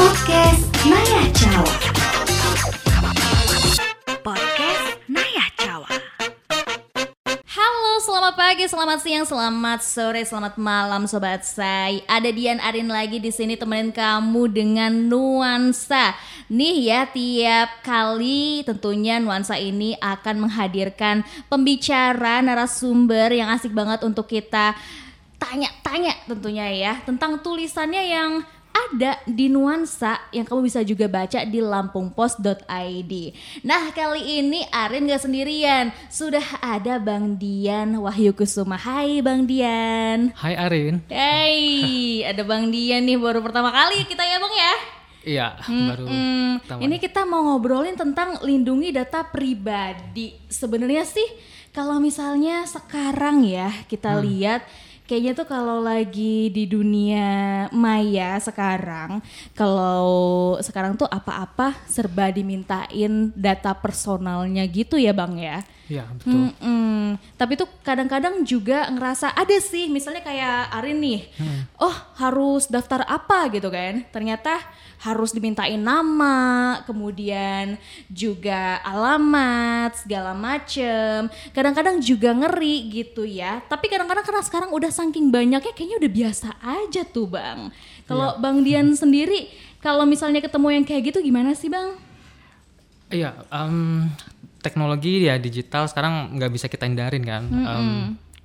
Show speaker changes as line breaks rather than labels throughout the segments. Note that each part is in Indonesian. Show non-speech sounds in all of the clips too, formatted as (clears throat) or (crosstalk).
Podcast Naya Jawa.
Podcast Naya Jawa. Halo, selamat pagi, selamat siang, selamat sore, selamat malam sobat saya. Ada Dian Arin lagi di sini temenin kamu dengan nuansa. Nih ya, tiap kali tentunya nuansa ini akan menghadirkan pembicara narasumber yang asik banget untuk kita tanya-tanya tentunya ya tentang tulisannya yang ada di nuansa yang kamu bisa juga baca di lampungpost.id. Nah kali ini Arin gak sendirian, sudah ada Bang Dian Wahyu Kusuma. Hai Bang Dian.
Hai Arin.
Hai, ada Bang Dian nih baru pertama kali kita ya Bang ya.
Iya, baru
Hmm, ini kita mau ngobrolin tentang lindungi data pribadi. Sebenarnya sih kalau misalnya sekarang ya kita
Hmm.
lihat kayaknya tuh kalau lagi di dunia maya sekarang kalau sekarang tuh apa-apa serba dimintain data personalnya gitu ya Bang ya.
Iya, betul.
Mm-mm. Tapi tuh kadang-kadang juga ngerasa ada sih, misalnya kayak Arin nih,
Hmm.
oh harus daftar apa gitu kan? Ternyata harus dimintain nama, kemudian juga alamat segala macem. Kadang-kadang juga ngeri gitu ya. Tapi kadang-kadang karena sekarang udah saking banyaknya, kayaknya udah biasa aja tuh bang. Kalau Bang Dian sendiri, kalau misalnya ketemu yang kayak gitu gimana sih bang?
Iya, em, teknologi ya digital sekarang nggak bisa kita hindarin kan. Em,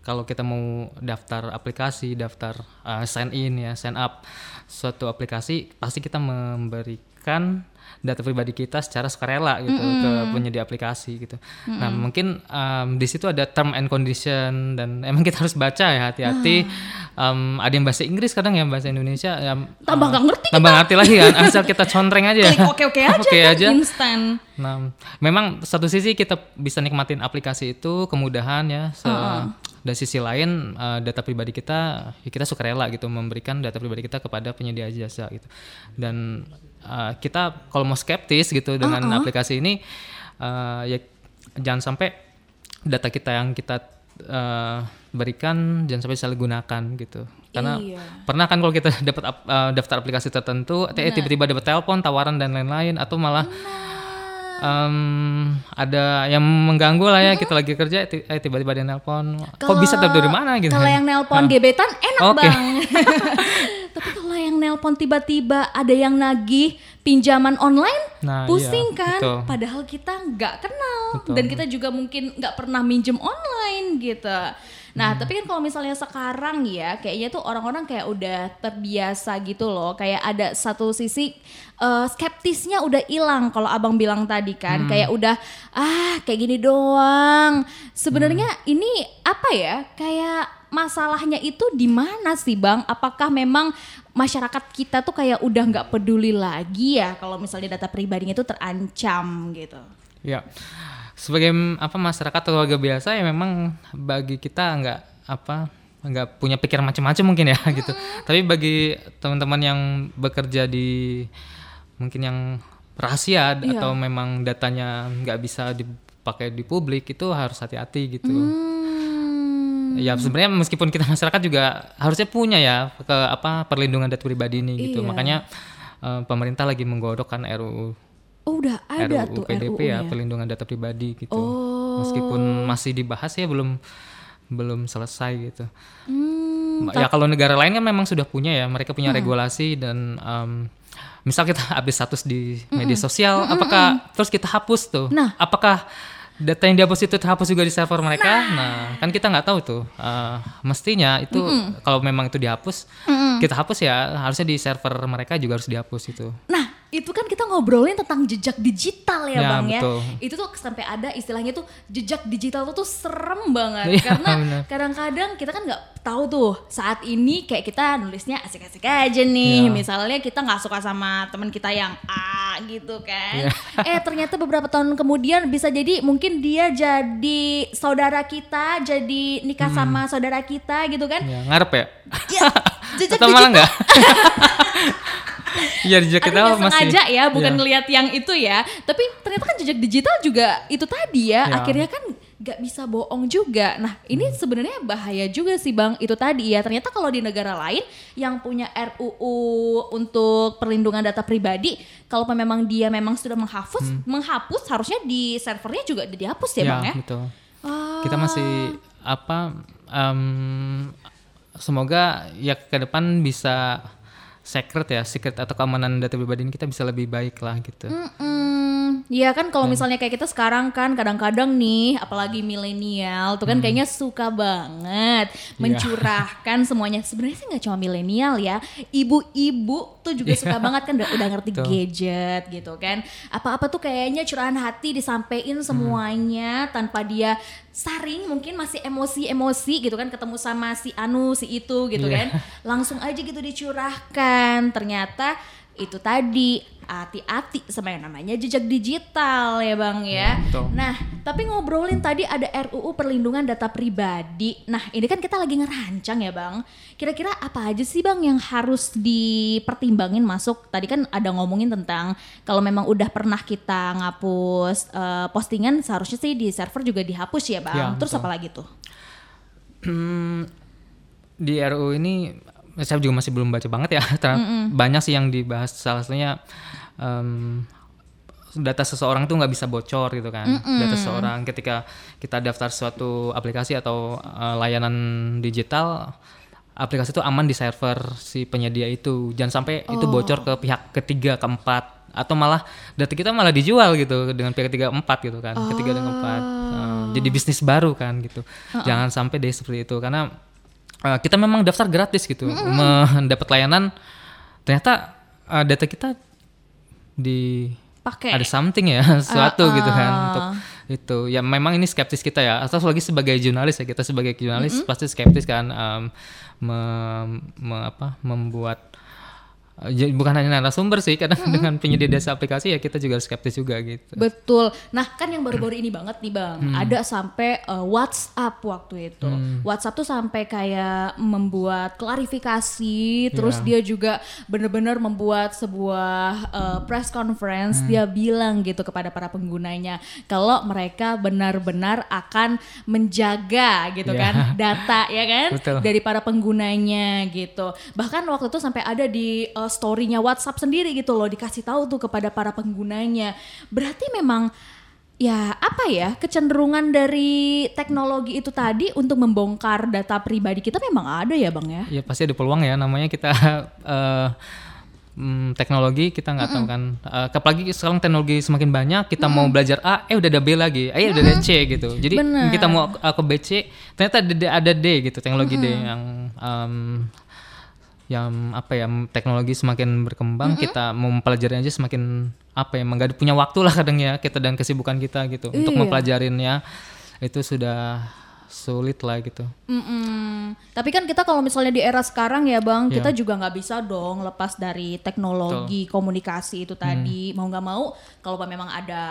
kalau kita mau daftar aplikasi, daftar eh, sign in ya, sign up suatu aplikasi, pasti kita memberikan data pribadi kita secara sukarela gitu ke penyedia aplikasi gitu. Nah mungkin em, di situ ada term and condition dan emang kita harus baca ya hati-hati. Em, ada yang bahasa Inggris kadang ya bahasa Indonesia. Ya,
Tambah nggak ngerti
Tambah ngerti lagi kan, asal kita contreng aja.
Klik oke-oke (laughs) aja
Oke
kan,
aja.
instan.
Nah, memang satu sisi kita bisa nikmatin aplikasi itu kemudahan ya. Se Dari sisi lain eh, data pribadi kita ya kita suka rela gitu memberikan data pribadi kita kepada penyedia jasa gitu. Dan eh, kita kalau mau skeptis gitu dengan aplikasi ini eh, ya jangan sampai data kita yang kita eh, berikan jangan sampai salah gunakan gitu. Karena
Iya.
pernah kan kalau kita (laughs) dapat ap- eh, daftar aplikasi tertentu, eh, tiba-tiba dapat telepon, tawaran dan lain-lain atau malah em, ada yang mengganggu lah ya kita lagi kerja eh, tiba-tiba ada yang nelpon kok bisa tahu dari mana gitu
Kalau yang nelpon
Nah.
gebetan enak
Oke.
bang. (laughs) Tapi kalau yang nelpon tiba-tiba ada yang nagih pinjaman online,
Nah,
pusing
iya,
kan?
betul.
Padahal kita nggak kenal
Betul.
dan kita juga mungkin nggak pernah minjem online gitu. Nah,
Hmm.
tapi kan kalau misalnya sekarang ya, kayaknya tuh orang-orang kayak udah terbiasa gitu loh. Kayak ada satu sisi eh, skeptisnya udah hilang kalau abang bilang tadi kan,
Hmm.
kayak udah ah kayak gini doang. Sebenarnya
Hmm.
ini apa ya? Kayak masalahnya itu di mana sih bang? Apakah memang masyarakat kita tuh kayak udah nggak peduli lagi ya kalau misalnya data pribadinya itu terancam gitu?
ya sebagai apa masyarakat atau warga biasa ya memang bagi kita nggak apa nggak punya pikiran macam-macam mungkin ya (laughs) gitu tapi bagi teman-teman yang bekerja di mungkin yang rahasia
Iya.
atau memang datanya nggak bisa dipakai di publik itu harus hati-hati gitu
Hmm.
Ya sebenarnya meskipun kita masyarakat juga harusnya punya ya ke apa perlindungan data pribadi ini gitu.
Iya.
Makanya eh, pemerintah lagi menggodok kan RUU
Oh udah ada
RUU
tuh
PDP ya
-nya.
perlindungan data pribadi gitu.
Oh.
Meskipun masih dibahas ya belum belum selesai gitu.
Hmm,
ya kalau negara lain kan memang sudah punya ya, mereka punya regulasi dan em, misal kita (laughs) update status di media sosial, apakah terus kita hapus tuh?
Nah.
apakah data yang dihapus itu terhapus juga di server mereka? Nah, kan kita nggak tahu tuh. Eh, mestinya itu kalau memang itu dihapus, kita hapus ya harusnya di server mereka juga harus dihapus itu.
Nah, itu kan kita ngobrolin tentang jejak digital ya,
Ya,
Bang
betul.
ya. Itu tuh sampai ada istilahnya tuh jejak digital tuh, tuh serem banget
Iya,
karena (laughs) kadang-kadang kita kan nggak tahu tuh saat ini kayak kita nulisnya asik-asik aja nih.
Iya.
Misalnya kita nggak suka sama teman kita yang A gitu kan.
Iya. (laughs)
eh ternyata beberapa tahun kemudian bisa jadi mungkin dia jadi saudara kita, jadi nikah
Hmm.
sama saudara kita gitu kan.
Ya, ngarep ya?
Ya, (laughs) jejak
Atau malah enggak? Iya jejak kita masih
sengaja ya, bukan
Iya.
ngelihat yang itu ya. Tapi ternyata kan jejak digital juga itu tadi ya.
Ya.
Akhirnya kan nggak bisa bohong juga. Nah ini
Hmm.
sebenarnya bahaya juga sih bang. Itu tadi ya ternyata kalau di negara lain yang punya RUU untuk perlindungan data pribadi, kalau memang dia memang sudah menghapus, menghapus harusnya di servernya juga udah dihapus ya, bang ya.
betul.
Ah.
Kita masih apa? em, semoga ya ke depan bisa secret ya, secret atau keamanan data pribadi ini kita bisa lebih baik lah gitu.
Mm, ya kan kalau misalnya kayak kita sekarang kan kadang-kadang nih apalagi milenial tuh kan kayaknya suka banget mencurahkan semuanya. Sebenarnya sih nggak cuma milenial ya ibu-ibu tuh juga suka banget kan udah, udah ngerti
Betul.
gadget gitu kan. Apa-apa tuh kayaknya curahan hati disampaikan semuanya tanpa dia saring mungkin masih emosi-emosi gitu kan ketemu sama si anu si itu gitu
Iya.
kan. Langsung aja gitu dicurahkan. Ternyata itu tadi hati-hati sama yang namanya jejak digital ya bang ya.
Ya, betul.
Nah tapi ngobrolin tadi ada RUU perlindungan data pribadi. Nah ini kan kita lagi ngerancang ya bang. Kira-kira apa aja sih bang yang harus dipertimbangin masuk? Tadi kan ada ngomongin tentang kalau memang udah pernah kita ngapus eh, postingan seharusnya sih di server juga dihapus ya bang.
Ya,
Terus
betul.
apa lagi tuh?
Hmm, di RU ini saya juga masih belum baca banget ya. (laughs) Ternyata Banyak sih yang dibahas. Salah satunya em, data seseorang tuh nggak bisa bocor gitu kan. Data seseorang ketika kita daftar suatu aplikasi atau eh, layanan digital, aplikasi itu aman di server si penyedia itu. Jangan sampai itu bocor ke pihak ketiga, keempat atau malah data kita malah dijual gitu dengan pihak ketiga empat gitu kan. Ketiga dan keempat. Eh, jadi bisnis baru kan gitu. Jangan sampai deh seperti itu. Karena eh, kita memang daftar gratis gitu (laughs) mendapat layanan. Ternyata eh, data kita di
Pakai.
ada something ya (laughs) sesuatu gitu kan
ah.
untuk itu. Ya memang ini skeptis kita ya. Atau lagi sebagai jurnalis ya kita sebagai jurnalis pasti skeptis kan em, mem- me- apa membuat bukan hanya narasumber sih kadang dengan penyedia jasa aplikasi ya kita juga skeptis juga gitu
Betul. Nah kan yang baru-baru ini banget nih bang, ada sampai uh, WhatsApp waktu itu. WhatsApp tuh sampai kayak membuat klarifikasi, terus dia juga bener-bener membuat sebuah uh, press conference. Dia bilang gitu kepada para penggunanya kalau mereka benar-benar akan menjaga gitu
Iya.
kan data ya kan (laughs)
Betul.
dari para penggunanya gitu. Bahkan waktu itu sampai ada di uh, story-nya WhatsApp sendiri gitu loh dikasih tahu tuh kepada para penggunanya. Berarti memang ya apa ya kecenderungan dari teknologi itu tadi untuk membongkar data pribadi kita memang ada ya bang ya.
ya pasti ada peluang ya. Namanya kita (laughs) eh, mm, teknologi kita nggak tahu kan. Eh, apalagi sekarang teknologi semakin banyak kita mau belajar A eh udah ada B lagi eh udah ada C gitu. Jadi
Bener.
kita mau A ke B C ternyata ada, D- ada D gitu teknologi D yang em, yang apa ya teknologi semakin berkembang kita mau mempelajari aja semakin apa ya nggak punya waktu lah kadang ya kita dan kesibukan kita gitu untuk
Iya.
mempelajarinya itu sudah sulit lah gitu
Mm-mm. Tapi kan kita kalau misalnya di era sekarang ya bang,
Iya.
kita juga nggak bisa dong lepas dari teknologi komunikasi itu tadi.
Hmm.
Mau nggak mau, kalau memang ada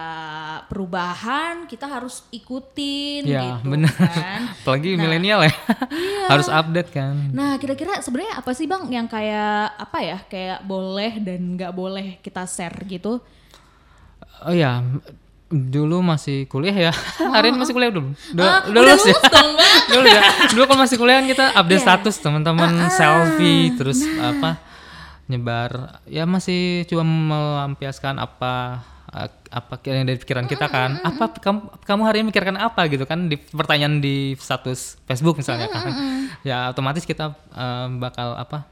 perubahan, kita harus ikutin
ya
gitu
benar
kan. (laughs)
apalagi milenial ya (laughs) harus update kan
Nah, kira-kira sebenarnya apa sih bang yang kayak apa ya, kayak boleh dan nggak boleh kita share gitu?
Oh ya, dulu masih kuliah ya. (laughs) Arin masih kuliah dulu. Udah,
Ah,
udah
udah
lulus ya. dulu (laughs) ya. Dulu kalau masih kuliah kan kita update
Iya.
status teman-teman selfie terus apa nyebar ya masih cuma melampiaskan apa eh, apa yang dari pikiran kita kan apa kamu kamu hari ini mikirkan apa gitu kan di pertanyaan di status Facebook misalnya kan ya otomatis kita eh, bakal apa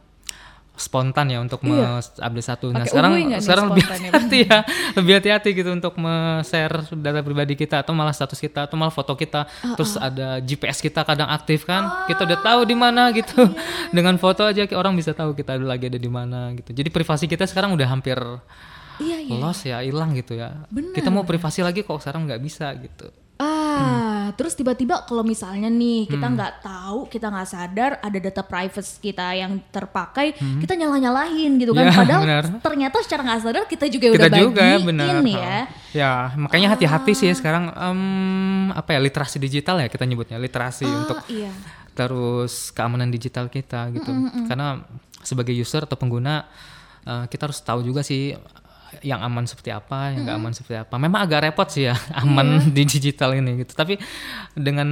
spontan ya untuk update satu. Nah sekarang sekarang lebih
ya, (laughs)
hati-hati ya, lebih hati-hati gitu untuk me-share data pribadi kita atau malah status kita atau malah foto kita, terus ada GPS kita kadang aktif kan, kita udah tahu di mana gitu, (laughs) dengan foto aja orang bisa tahu kita lagi ada di mana gitu. Jadi privasi kita sekarang udah hampir
Iya, iya.
lost ya, hilang gitu ya.
Bener.
Kita mau privasi lagi kok sekarang nggak bisa gitu.
Ah, terus tiba-tiba kalau misalnya nih kita nggak tahu, kita nggak sadar ada data privacy kita yang terpakai, kita nyalah-nyalahin gitu kan.
Ya,
Padahal
benar.
ternyata secara nggak sadar kita juga
kita
udah
juga
bagiin
benar
ya.
ya makanya hati-hati sih ya sekarang em, apa ya literasi digital ya kita nyebutnya literasi
Ah,
untuk
iya.
terus keamanan digital kita gitu karena sebagai user atau pengguna eh, kita harus tahu juga sih yang aman seperti apa, yang nggak aman seperti apa. Memang agak repot sih ya (laughs) aman di digital ini gitu. Tapi dengan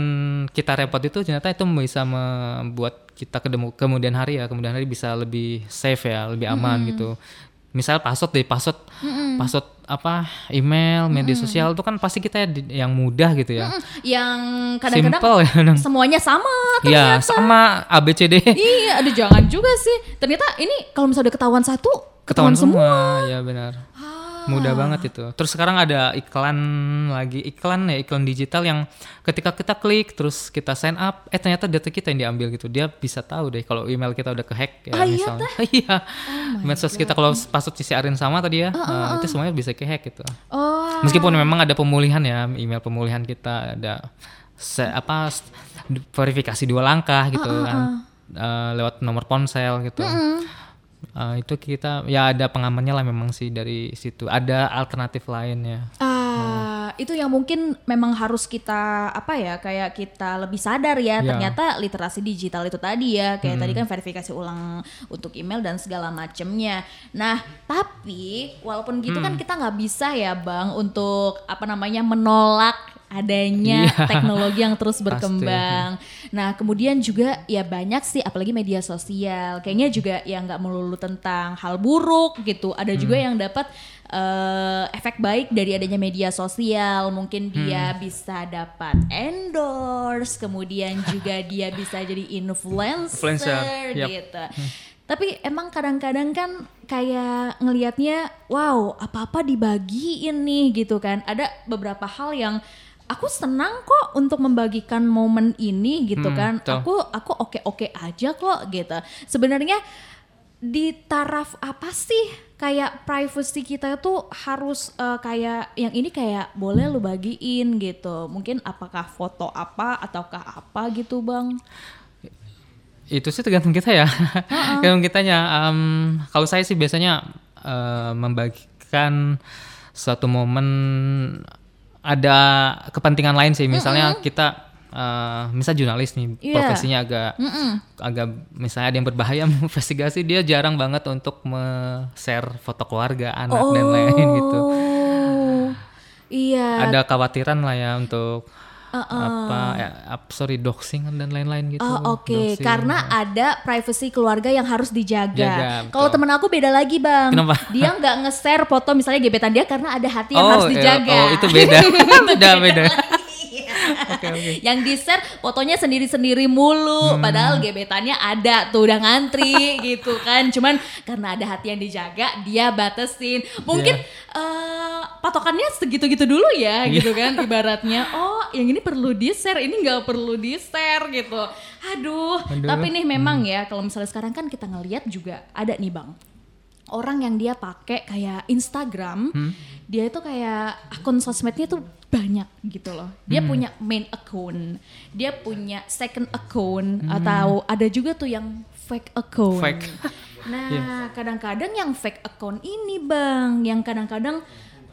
kita repot itu ternyata itu bisa membuat kita kemudian hari ya, kemudian hari bisa lebih safe ya, lebih aman gitu. Misal password deh, password, password apa email, media sosial itu kan pasti kita yang mudah gitu ya.
Yang kadang-kadang
ya. (laughs)
semuanya sama
Ya,
ternyata.
sama ABCD.
Iya, ada jangan juga sih. Ternyata ini kalau misalnya udah ketahuan satu,
ketahuan
semua.
semua. ya benar. Mudah banget itu. Terus sekarang ada iklan lagi. Iklan ya iklan digital yang ketika kita klik terus kita sign up eh ternyata data kita yang diambil gitu. Dia bisa tahu deh kalau email kita udah kehack ya
Ah, iya
misalnya. (laughs) iya. Medsos kita kalau password CCR-in sama tadi ya eh, itu semuanya bisa kehack gitu.
Oh,
meskipun memang ada pemulihan ya email pemulihan kita ada se- apa verifikasi dua langkah gitu kan. Eh, lewat nomor ponsel gitu Eh, itu kita ya ada pengamannya lah memang sih dari situ. Ada alternatif lainnya.
Ah, itu yang mungkin memang harus kita apa ya kayak kita lebih sadar ya.
Ya.
ternyata literasi digital itu tadi ya. Kayak tadi kan verifikasi ulang untuk email dan segala macemnya. Nah tapi walaupun gitu kan kita nggak bisa ya bang untuk apa namanya menolak adanya
Iya. (laughs)
teknologi yang terus
Pasti.
berkembang. Nah kemudian juga ya banyak sih apalagi media sosial kayaknya juga ya nggak melulu tentang hal buruk gitu. Ada juga yang dapat eh, efek baik dari adanya media sosial. Mungkin dia bisa dapat endorse, kemudian juga (laughs) dia bisa jadi influencer,
Influencer, yap.
gitu. Tapi emang kadang-kadang kan kayak ngelihatnya, wow apa-apa dibagiin nih gitu kan. Ada beberapa hal yang aku senang kok untuk membagikan momen ini gitu
Hmm,
kan.
betul.
Aku aku oke-oke aja kok gitu. Sebenarnya di taraf apa sih kayak privacy kita tuh harus eh, kayak yang ini kayak boleh lu bagiin gitu. Mungkin apakah foto apa ataukah apa gitu, Bang?
itu sih tergantung kita ya (laughs) tergantung kitanya Em, kalau saya sih biasanya eh, membagikan suatu momen ada kepentingan lain sih misalnya kita eh, misal jurnalis nih
Iya.
profesinya agak agak misalnya ada yang berbahaya (laughs) investigasi dia jarang banget untuk me-share foto keluarga anak dan lain-lain gitu
Oh. Iya.
ada khawatiran lah ya untuk apa ya sorry doxing dan lain-lain gitu
Oh oke,
Doxing.
karena ada privacy keluarga yang harus dijaga. Kalau temen aku beda lagi bang,
Kenapa?
dia nggak nge-share foto misalnya gebetan dia karena ada hati yang
oh,
harus
iya.
dijaga.
oh itu beda (laughs) beda beda
Oke Yang di-share fotonya sendiri-sendiri mulu,
Hmm.
padahal gebetannya ada tuh udah ngantri (laughs) gitu kan. Cuman karena ada hati yang dijaga, dia batasin. Mungkin
Iya.
eh, patokannya segitu-gitu dulu ya, gitu kan (laughs) ibaratnya. Oh, yang ini perlu di-share, ini nggak perlu di-share gitu. Aduh,
Aduh.
tapi nih memang ya kalau misalnya sekarang kan kita ngelihat juga ada nih bang orang yang dia pakai kayak Instagram, dia itu kayak akun sosmednya tuh banyak gitu loh. Dia punya main account, dia punya second account atau ada juga tuh yang fake account.
Fake.
Nah, (laughs) kadang-kadang yang fake account ini bang, yang kadang-kadang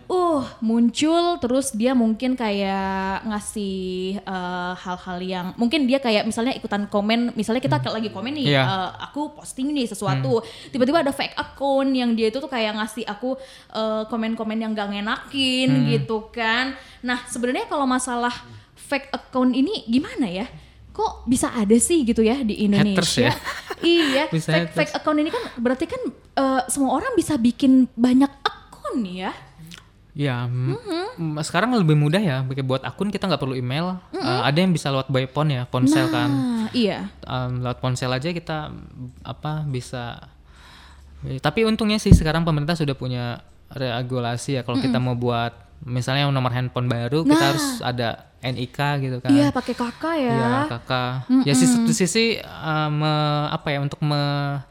uh muncul terus dia mungkin kayak ngasih eh, hal-hal yang mungkin dia kayak misalnya ikutan komen misalnya kita lagi komen nih
Iya.
eh, aku posting nih sesuatu tiba-tiba ada fake account yang dia itu tuh kayak ngasih aku eh, komen-komen yang gak ngenakin gitu kan. Nah sebenarnya kalau masalah fake account ini gimana ya? Kok bisa ada sih gitu ya di Indonesia
ya?
iya (laughs)
Bisa
fake,
haters.
fake account ini kan berarti kan eh, semua orang bisa bikin banyak akun ya
Ya,
Mm-hmm.
m- sekarang lebih mudah ya. Buat akun kita nggak perlu email. Uh, ada yang bisa lewat by phone ya, ponsel kan.
nah iya
Um, lewat ponsel aja kita mm, apa bisa. Eh, Tapi untungnya sih sekarang pemerintah sudah punya regulasi ya. Kalau kita mau buat misalnya nomor handphone baru, kita
Nah.
harus ada NIK gitu kan.
iya pakai kakak ya
Ya, kakak. Ya sih satu sisi uh, me- apa ya untuk me-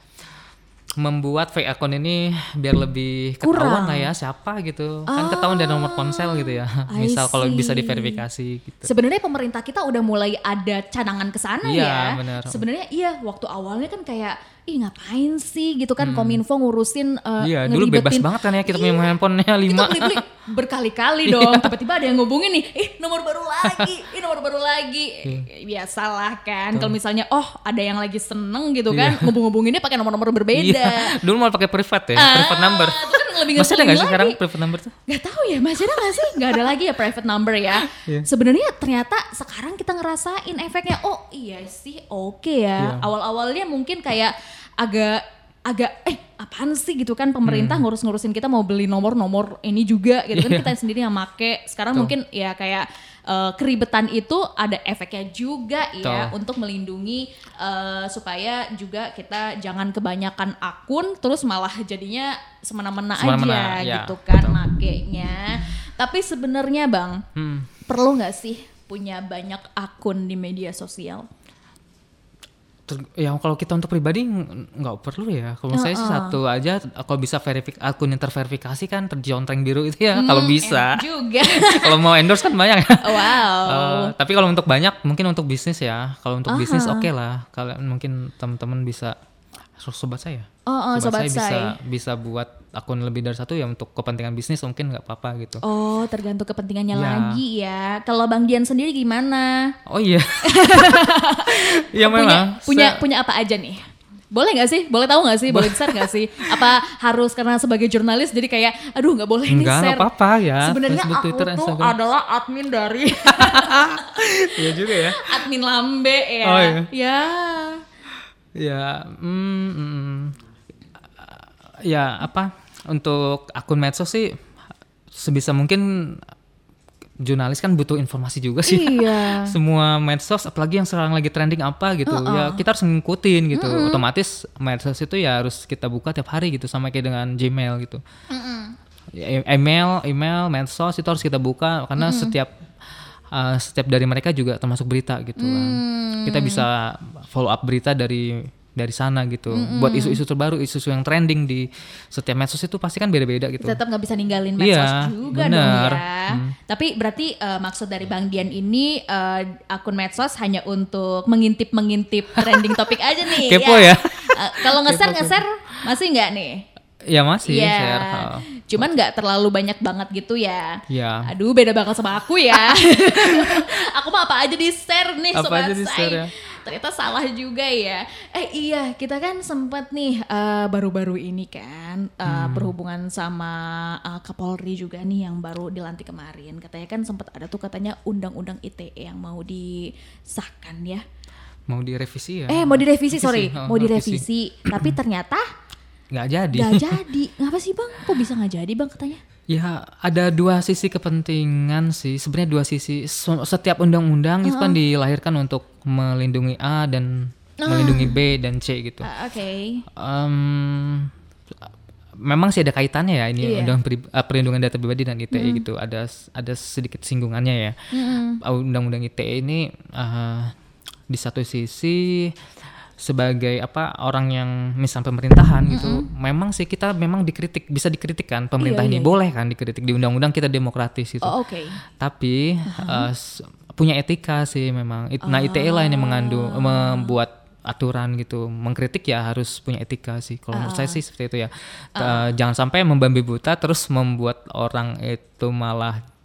membuat fake account ini biar lebih
Kurang.
ketahuan lah ya siapa gitu. Kan ketahuan dari nomor ponsel gitu ya. (laughs) Misal kalau bisa diverifikasi gitu.
Sebenarnya pemerintah kita udah mulai ada cadangan ke sana
Iya,
ya.
benar.
Sebenarnya iya waktu awalnya kan kayak ih ngapain sih gitu kan Kominfo ngurusin uh,
Iya, dulu bebas banget kan ya kita punya
Iya.
handphonenya lima.
beli-beli (laughs) berkali-kali dong. Tiba-tiba ada yang ngubungin nih, ih nomor baru lagi, ih nomor baru lagi. Biasalah kan. Kalau misalnya oh ada yang lagi seneng gitu kan, ngubung-ngubunginnya pakai nomor-nomor berbeda.
Iya. Dulu mau pakai privat ya,
Ah,
privat number.
Lebih
Masih ada
ngeselin
nggak sih
lagi.
sekarang private number tuh?
Gak tahu ya, masih ada gak sih? Gak ada lagi ya private number ya. (laughs)
Iya.
Sebenarnya ternyata sekarang kita ngerasain efeknya. Oh iya sih, oke ya.
Iya.
Awal-awalnya mungkin kayak agak agak eh apaan sih gitu kan pemerintah ngurus-ngurusin kita mau beli nomor-nomor ini juga gitu kan
Hmm. Iya.
kita sendiri yang make. Sekarang
Tuh.
mungkin ya kayak eh, keribetan itu ada efeknya juga ya
Tuh.
untuk melindungi eh, supaya juga kita jangan kebanyakan akun terus malah jadinya semena-mena aja
ya,
gitu kan
betul.
makainya. Tapi sebenarnya bang
Hmm.
perlu nggak sih punya banyak akun di media sosial?
Ter- ya kalau kita untuk pribadi ng- nggak perlu ya. Kalau saya sih satu aja. Kalau bisa verifik akun yang terverifikasi kan terjontreng biru itu ya. kalau bisa.
Juga. (laughs)
kalau mau endorse kan banyak.
wow. (laughs)
Eh, tapi kalau untuk banyak mungkin untuk bisnis ya. Kalau untuk bisnis oke lah. Kalian mungkin teman-teman bisa so- sobat saya.
Oh, oh, sobat
saya bisa bisa buat akun lebih dari satu ya untuk kepentingan bisnis mungkin nggak apa-apa gitu.
Oh, tergantung kepentingannya
Ya.
lagi ya. Kalau Bang Dian sendiri gimana?
Oh iya. Iya (laughs)
punya
memang.
punya
Saya-
punya apa aja nih? Boleh nggak sih? Boleh tahu nggak sih? Boleh share nggak sih? Apa harus karena sebagai jurnalis jadi kayak, aduh nggak boleh nih
Enggak,
share.
nggak apa-apa ya.
Sebenarnya
Facebook,
aku
Twitter,
tuh
Instagram.
adalah admin dari (laughs)
Iya juga ya. (laughs)
admin lambe ya.
Oh, iya.
Ya.
Ya, mm, mm, ya apa untuk akun medsos sih sebisa mungkin jurnalis kan butuh informasi juga sih.
Iya. (laughs)
Semua medsos, apalagi yang sekarang lagi trending apa gitu, ya kita harus ngikutin gitu. Otomatis medsos itu ya harus kita buka tiap hari gitu, sama kayak dengan Gmail gitu. Ya, e- email, email, medsos itu harus kita buka karena setiap uh, setiap dari mereka juga termasuk berita gitu kan. Kita bisa follow up berita dari dari sana gitu. Buat isu-isu terbaru, isu-isu yang trending di setiap medsos itu pasti kan beda-beda gitu.
Tetap nggak bisa ninggalin medsos
Iya,
juga
bener.
dong ya. Tapi berarti eh, maksud dari Bang Dian ini eh, akun medsos hanya untuk mengintip-mengintip trending topik aja nih. (laughs)
Kepo ya.
Eh, Kalau nge-share nge-share masih nggak nih?
Ya masih
Iya.
share. oh.
Cuman nggak terlalu banyak banget gitu ya.
Ya.
Aduh beda banget sama aku ya. (laughs) aku mah apa aja di share nih
Apa
sobat
aja di-share
say.
ya.
Ternyata salah juga ya. Eh iya kita kan sempat nih eh, baru-baru ini kan eh,
Hmm.
berhubungan sama eh, Kapolri juga nih yang baru dilantik kemarin. Katanya kan sempat ada tuh katanya undang-undang ITE yang mau disahkan ya.
Mau direvisi ya?
Eh mau direvisi sorry,
oh,
mau
revisi.
direvisi. Tapi ternyata
Nggak jadi.
nggak jadi. Ngapa sih bang? Kok bisa nggak jadi bang katanya?
Ya ada dua sisi kepentingan sih. Sebenarnya dua sisi. Setiap undang-undang itu kan dilahirkan untuk melindungi A dan melindungi B dan C gitu.
Ah, Oke.
Em, memang sih ada kaitannya ya ini
Iya.
undang pri- eh, perlindungan data pribadi dan ITE gitu. Ada ada sedikit singgungannya ya. Uh, Undang-undang ITE ini eh, di satu sisi sebagai apa orang yang misal pemerintahan gitu memang sih kita memang dikritik bisa dikritik kan pemerintah
Iya,
ini
iya,
boleh kan dikritik di undang-undang kita demokratis gitu.
Oh, oke.
tapi eh, s- punya etika sih memang. It- nah ITE lah yang mengandung membuat aturan gitu. Mengkritik ya harus punya etika sih. Kalau menurut saya sih seperti itu ya. Eh, jangan sampai membabi buta terus membuat orang itu malah ah,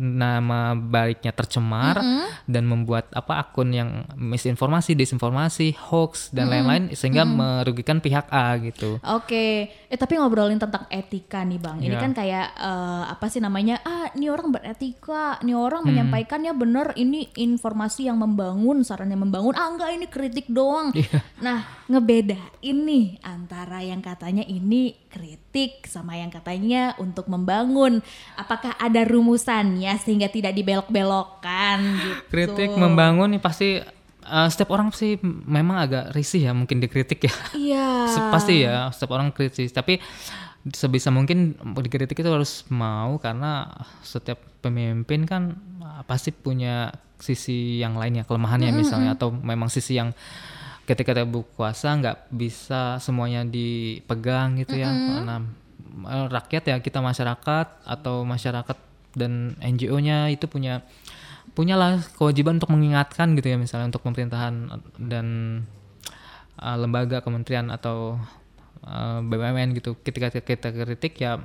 nama baiknya tercemar dan membuat apa akun yang misinformasi, disinformasi, hoax dan lain-lain sehingga merugikan pihak A gitu.
Oke, eh tapi ngobrolin tentang etika nih bang, ini
Ya.
kan kayak eh, apa sih namanya? Ah, ini orang beretika, ini orang
Hmm.
menyampaikannya bener, ini informasi yang membangun, saran yang membangun. Ah enggak, ini kritik doang.
Iya.
Nah, ngebeda ini antara yang katanya ini kritik sama yang katanya untuk membangun. Apakah ada rumusannya sehingga tidak dibelok-belokkan gitu?
Kritik membangun nih pasti uh, setiap orang sih memang agak risih ya mungkin dikritik ya.
Iya. (laughs)
Se- pasti ya setiap orang kritis tapi sebisa mungkin dikritik itu harus mau karena setiap pemimpin kan uh, pasti punya sisi yang lainnya kelemahannya misalnya atau memang sisi yang ketika dia berkuasa nggak bisa semuanya dipegang gitu ya karena uh, rakyat ya kita masyarakat atau masyarakat dan NGO-nya itu punya punyalah kewajiban untuk mengingatkan gitu ya misalnya untuk pemerintahan dan uh, lembaga kementerian atau uh, BUMN gitu ketika kita kritik ya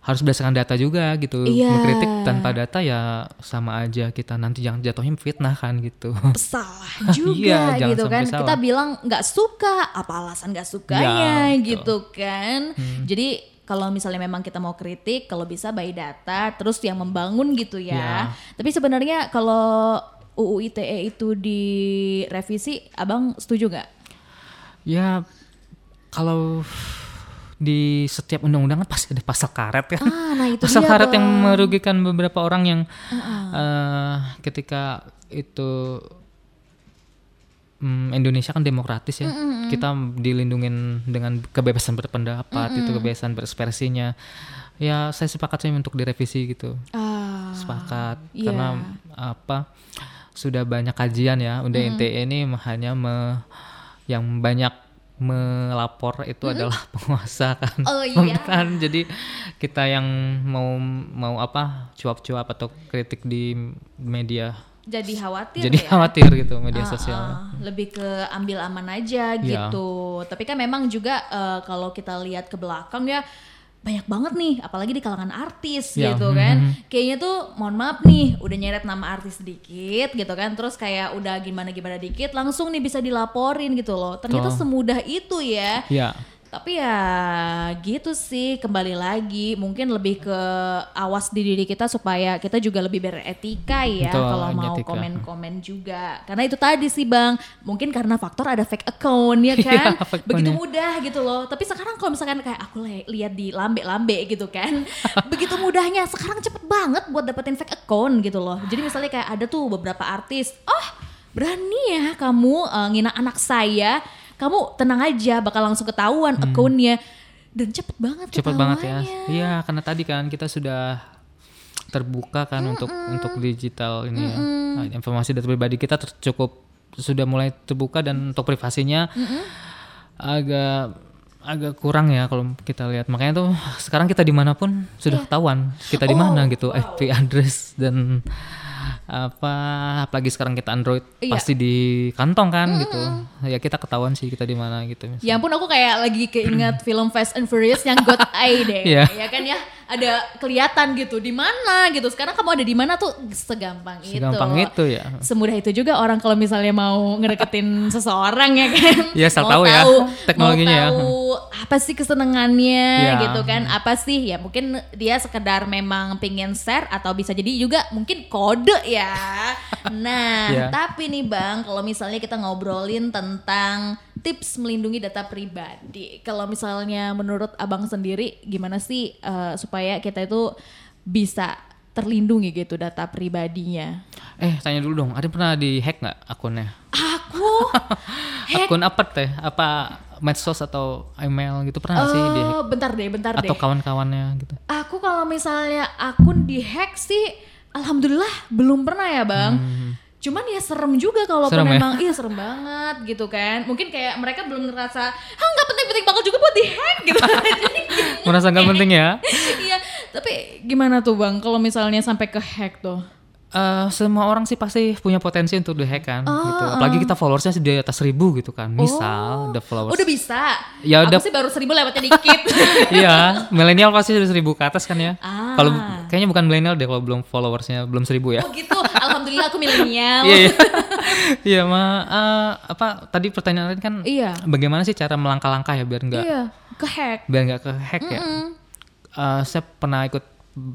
harus berdasarkan data juga gitu
Iya.
mengkritik tanpa data ya sama aja kita nanti jangan jatuhin fitnah kan gitu
salah (laughs) juga
Iya, jangan
gitu kan
sampai
kita
salah.
bilang nggak suka apa alasan nggak sukanya
Ya, betul.
gitu kan
Hmm.
jadi kalau misalnya memang kita mau kritik, kalau bisa by data, terus yang membangun gitu ya.
Ya.
Tapi sebenarnya kalau UU ITE itu direvisi, abang setuju nggak?
Ya kalau di setiap undang-undang kan pasti ada pasal karet kan.
Ah, nah itu
pasal
dia,
karet yang
Bang.
merugikan beberapa orang yang eh, ketika itu mm, Indonesia kan demokratis ya. Kita dilindungin dengan kebebasan berpendapat, itu kebebasan berekspresinya. Ya saya sepakat sih untuk direvisi gitu.
Ah,
Sepakat
iya.
karena apa? Sudah banyak kajian ya. Udah ITE ini hanya me- yang banyak melapor itu adalah (laughs) penguasa kan
Oh, (laughs) iya.
pemerintahan. jadi kita yang mau mau apa cuap-cuap atau kritik di media
jadi khawatir
jadi
ya.
khawatir gitu media
Ah,
sosial
ah, lebih ke ambil aman aja
Iya.
gitu. Tapi kan memang juga eh, kalau kita lihat ke belakang ya banyak banget nih, apalagi di kalangan artis
Ya,
gitu kan. Kayaknya tuh mohon maaf nih, udah nyeret nama artis sedikit gitu kan, terus kayak udah gimana gimana dikit, langsung nih bisa dilaporin gitu loh. Ternyata
Betul.
semudah itu ya.
ya
Tapi ya gitu sih kembali lagi mungkin lebih ke awas di diri kita supaya kita juga lebih beretika ya kalau mau komen-komen juga. Karena itu tadi sih Bang, mungkin karena faktor ada fake account ya (laughs) kan.
Iya, fake
Begitu mudah gitu loh. Tapi sekarang kalau misalkan kayak aku li- lihat di lambe-lambe gitu kan. (laughs) begitu mudahnya sekarang cepet banget buat dapetin fake account gitu loh. Jadi misalnya kayak ada tuh beberapa artis, "Oh, berani ya kamu eh, ngina anak saya." Kamu tenang aja, bakal langsung ketahuan akunnya. Dan cepet banget
cepet banget ya. iya karena tadi kan kita sudah terbuka kan untuk untuk digital ini ya. Nah, informasi data pribadi kita cukup sudah mulai terbuka dan untuk privasinya agak agak kurang ya kalau kita lihat. Makanya tuh sekarang kita di mana pun sudah ketahuan kita di mana
Oh,
gitu IP address dan apa apalagi sekarang kita Android
Iya.
pasti di kantong kan gitu ya kita ketahuan sih kita di mana gitu
Ya ampun aku kayak lagi keinget film Fast and Furious yang God Eye deh. (laughs)
Iya.
Ya kan ya, ada kelihatan gitu di mana gitu. Sekarang kamu ada di mana tuh segampang,
segampang
itu.
itu ya
Semudah itu juga orang kalau misalnya mau ngedeketin (laughs) seseorang ya kan.
Iya, asal tahu ya teknologinya ya.
Mau tahu apa sih kesenangannya
Iya.
gitu kan. Apa sih ya mungkin dia sekedar memang pingin share atau bisa jadi juga mungkin kode ya. (laughs) Nah,
Iya.
tapi nih Bang, kalau misalnya kita ngobrolin tentang tips melindungi data pribadi. Kalau misalnya menurut Abang sendiri gimana sih eh, supaya kita itu bisa terlindungi gitu data pribadinya?
Eh, tanya dulu dong, ada pernah di hack nggak akunnya?
Aku (laughs) hack
Akun apa teh? Apa medsos atau email gitu pernah nggak sih di hack?
Eh, bentar deh, bentar deh.
Atau kawan-kawannya gitu?
Aku kalau misalnya akun dihack sih alhamdulillah belum pernah ya, Bang. Cuman ya serem juga kalau.
Serem ya?
memang iya serem banget gitu kan. Mungkin kayak mereka belum ngerasa, "Ah, nggak penting-penting banget juga buat dihack" gitu. Jadi (laughs)
Merasa nggak penting ya?
Iya, tapi gimana tuh, Bang kalau misalnya sampai ke hack tuh?
Eh, semua orang sih pasti punya potensi untuk di hack kan,
Ah,
gitu. Apalagi kita followersnya di atas seribu gitu kan. Misal, the followers.
Udah bisa.
Ya
Aku
udah-
sih baru seribu lewatnya dikit. (laughs)
iya, milenial pasti sudah seribu ke atas kan ya.
Ah.
Kalau kayaknya bukan milenial deh kalau belum followersnya belum seribu ya.
oh gitu. Alhamdulillah aku milenial.
Iya, iya. (laughs) Iya, ma, eh, apa tadi pertanyaan lain kan?
Iya.
Bagaimana sih cara melangkah-langkah ya biar nggak
Iya, ke hack.
biar nggak ke hack ya. Eh, saya pernah ikut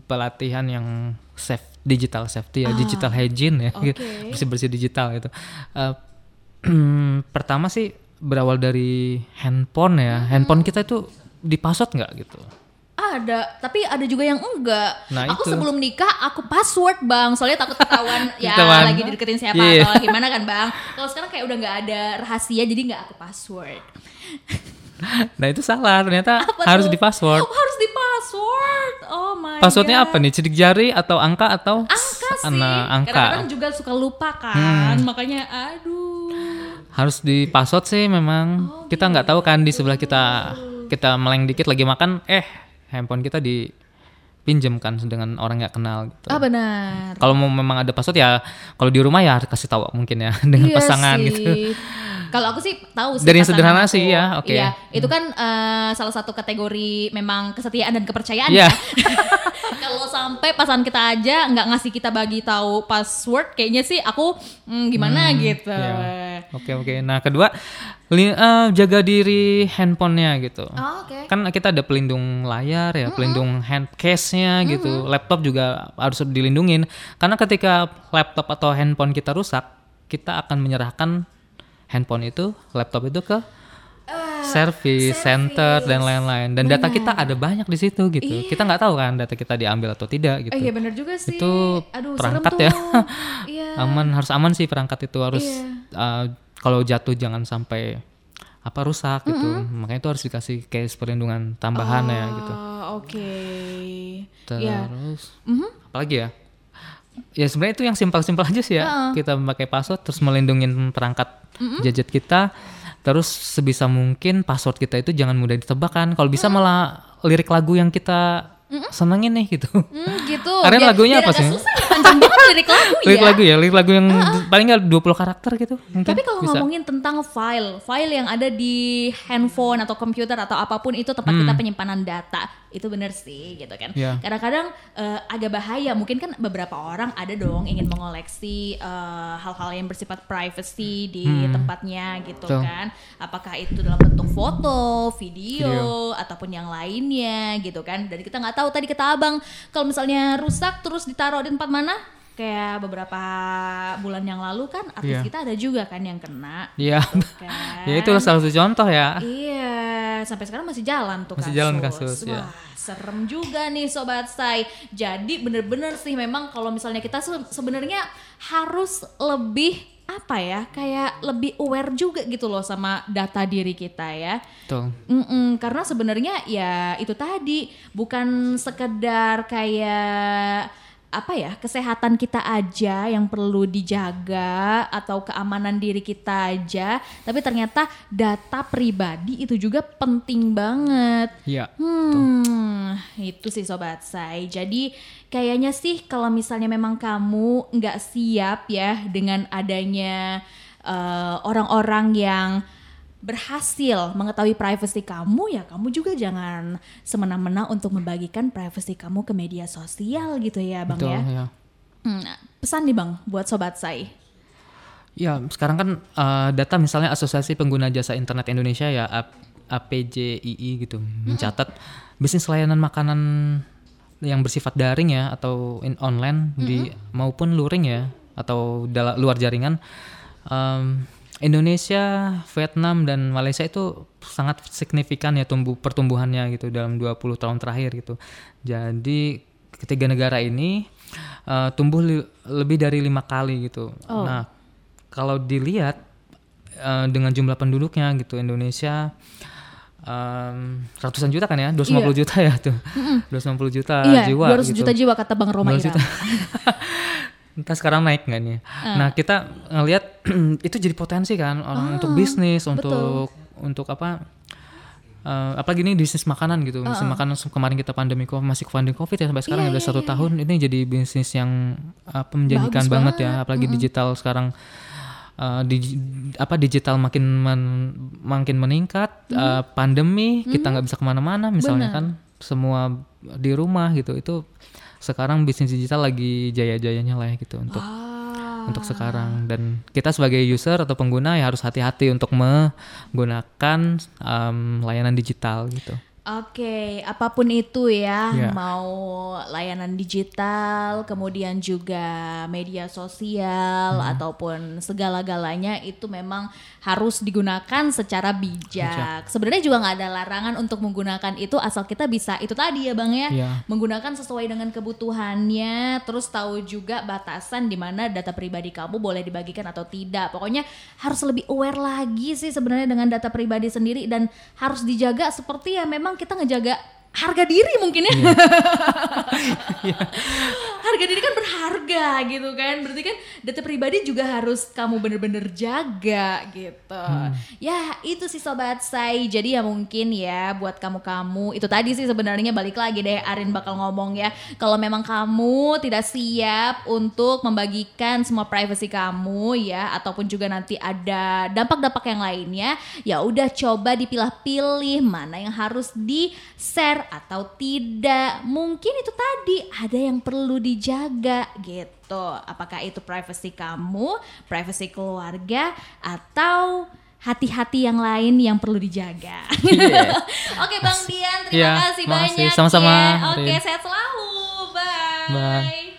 pelatihan yang safe digital safety ya, digital hygiene ya,
Ah. Oke. (laughs)
bersih bersih digital itu. Eh, (clears throat) pertama sih berawal dari handphone ya, handphone kita itu di password nggak gitu.
Ada, tapi ada juga yang enggak.
Nah,
aku
itu.
sebelum nikah aku password bang, soalnya takut ketahuan (laughs) ya
Ketahuan.
lagi dideketin siapa
Iya.
atau gimana kan bang. Kalau sekarang kayak udah nggak ada rahasia, jadi nggak aku password.
Nah itu salah, ternyata
Apa
harus
tuh?
di password.
Oh, harus di password. Oh my
Passwordnya
God.
apa nih? Sidik jari atau angka atau
Angka sih.
Nah, angka. Hmm.
Kadang-kadang juga suka lupa kan, makanya aduh.
harus di password sih memang kita nggak tahu kan di sebelah kita kita meleng dikit lagi makan eh handphone kita dipinjamkan dengan orang nggak kenal gitu.
Ah benar.
Kalau mau memang ada password ya kalau di rumah ya kasih tahu mungkin ya (laughs) dengan
Iya
pasangan
sih.
gitu.
Kalau aku sih tahu sih.
Dari yang sederhana
aku.
sih ya, oke.
Iya, itu kan eh, salah satu kategori memang kesetiaan dan kepercayaan.
Iya.
ya. (laughs) Kalau sampai pasangan kita aja nggak ngasih kita bagi tahu password, kayaknya sih aku hmm, gimana gitu.
Iya. Oke oke. Nah kedua Li- eh, jaga diri handphonenya gitu.
Oh, oke.
Kan kita ada pelindung layar ya, pelindung hand case-nya gitu. Laptop juga harus dilindungin. Karena ketika laptop atau handphone kita rusak, kita akan menyerahkan handphone itu, laptop itu ke service center dan lain-lain. Dan data kita ada banyak di situ gitu. Kita nggak tahu kan data kita diambil atau tidak gitu.
Oh iya bener juga sih.
Itu
Aduh,
perangkat ya.
tuh. (laughs) Iya.
aman harus aman sih perangkat itu harus
Iya.
uh, kalau jatuh jangan sampai apa rusak gitu makanya itu harus dikasih case perlindungan tambahan ya gitu
Oh, oke. Ya.
terus
Mhm.
apalagi ya ya sebenarnya itu yang simpel-simpel aja sih ya. Kita memakai password terus melindungi perangkat gadget kita. Terus sebisa mungkin password kita itu jangan mudah ditebak kan kalau bisa malah lirik lagu yang kita senengin nih gitu.
Hmm, gitu. (laughs)
Aren
Biar-
lagunya
biar
apa sih?
Susah panjang banget lirik lagu ya.
lirik lagu ya lirik lagu yang paling nggak 20 karakter gitu mungkin
Tapi kalau ngomongin tentang file, file yang ada di handphone atau komputer atau apa pun itu tempat kita penyimpanan data, itu bener sih gitu kan.
Hmm. Iya.
Kadang-kadang eh, agak bahaya, mungkin kan beberapa orang ada dong ingin mengoleksi eh, hal-hal yang bersifat privacy di tempatnya gitu
Hmm. Betul.
kan. Apakah itu dalam bentuk foto, video,
Video.
ataupun yang lainnya gitu kan. Dan kita nggak tahu tadi kata abang kalau misalnya rusak terus ditaruh di tempat mana? Kayak beberapa bulan yang lalu kan artis
Iya.
kita ada juga kan yang kena.
Iya.
Kan? (laughs)
ya itu salah satu contoh ya.
Iya, sampai sekarang masih jalan tuh
Masih
kasus.
jalan kasus, ya.
Wah, serem juga nih sobat say. Jadi bener-bener sih memang kalau misalnya kita se- sebenarnya harus lebih apa ya, kayak lebih aware juga gitu loh sama data diri kita ya.
Tuh.
Mm-mm, karena sebenarnya ya itu tadi bukan sekedar kayak apa ya kesehatan kita aja yang perlu dijaga atau keamanan diri kita aja, tapi ternyata data pribadi itu juga penting banget.
Iya.
Hmm, itu sih sobat say. Jadi kayaknya sih kalau misalnya memang kamu nggak siap ya dengan adanya eh, orang-orang yang berhasil mengetahui privacy kamu ya kamu juga jangan semena-mena untuk membagikan privacy kamu ke media sosial gitu ya bang
Betul
ya.
ya.
Hmm, pesan nih bang buat sobat say.
Ya, sekarang kan eh, data misalnya Asosiasi Pengguna Jasa Internet Indonesia ya A- APJII gitu mencatat bisnis layanan makanan yang bersifat daring ya atau in online di maupun luring ya atau luar jaringan em, Indonesia, Vietnam dan Malaysia itu sangat signifikan ya tumbuh pertumbuhannya gitu dalam 20 tahun terakhir gitu. Jadi ketiga negara ini eh, tumbuh li- lebih dari lima kali gitu. Nah, kalau dilihat eh, dengan jumlah penduduknya gitu Indonesia em, ratusan juta kan ya, 250 juta ya tuh, 250 juta
iya,
jiwa
200
gitu.
juta jiwa kata bang Roma
200
Irama.
juta. (laughs) Entah sekarang naik nggak nih? Nah kita ngelihat (clears throat) itu jadi potensi kan orang untuk bisnis, untuk untuk apa? eh, apalagi ini bisnis makanan gitu, bisnis makanan se- kemarin kita pandemi covid masih pandemi covid ya sampai sekarang ya udah satu tahun ini jadi bisnis yang apa menjanjikan
Bagus
banget ya, apalagi digital sekarang eh, di apa digital makin men- makin meningkat, eh, pandemi kita nggak bisa ke mana-mana misalnya kan semua di rumah gitu itu sekarang bisnis digital lagi jaya-jayanya lah ya gitu untuk
Ah.
untuk sekarang dan kita sebagai user atau pengguna ya harus hati-hati untuk menggunakan em, layanan digital gitu.
Oke, apa pun itu ya,
Ya.
mau layanan digital, kemudian juga media sosial
Hmm.
ataupun segala-galanya itu memang harus digunakan secara bijak. Sebenarnya juga nggak ada larangan untuk menggunakan itu asal kita bisa itu tadi ya bang ya,
Iya.
menggunakan sesuai dengan kebutuhannya, terus tahu juga batasan di mana data pribadi kamu boleh dibagikan atau tidak. Pokoknya harus lebih aware lagi sih sebenarnya dengan data pribadi sendiri dan harus dijaga seperti ya memang kita ngejaga harga diri mungkin ya. (laughs) harga diri kan berharga gitu kan. Berarti kan data pribadi juga harus kamu bener-bener jaga gitu. Ya itu sih sobat say. Jadi ya mungkin ya buat kamu-kamu itu tadi sih sebenarnya balik lagi deh Arin bakal ngomong ya. Kalau memang kamu tidak siap untuk membagikan semua privacy kamu ya ataupun juga nanti ada dampak-dampak yang lainnya, ya udah coba dipilah-pilih mana yang harus di-share atau tidak. Mungkin itu tadi ada yang perlu dijaga gitu. Apakah itu privacy kamu, privacy keluarga atau hati-hati yang lain yang perlu dijaga.
Iya. (laughs)
Oke Bang Dian, terima
Iya,
kasih
makasih.
banyak
Sama-sama,
ya. Oke,
Rin.
sehat selalu. Bye.
Bye.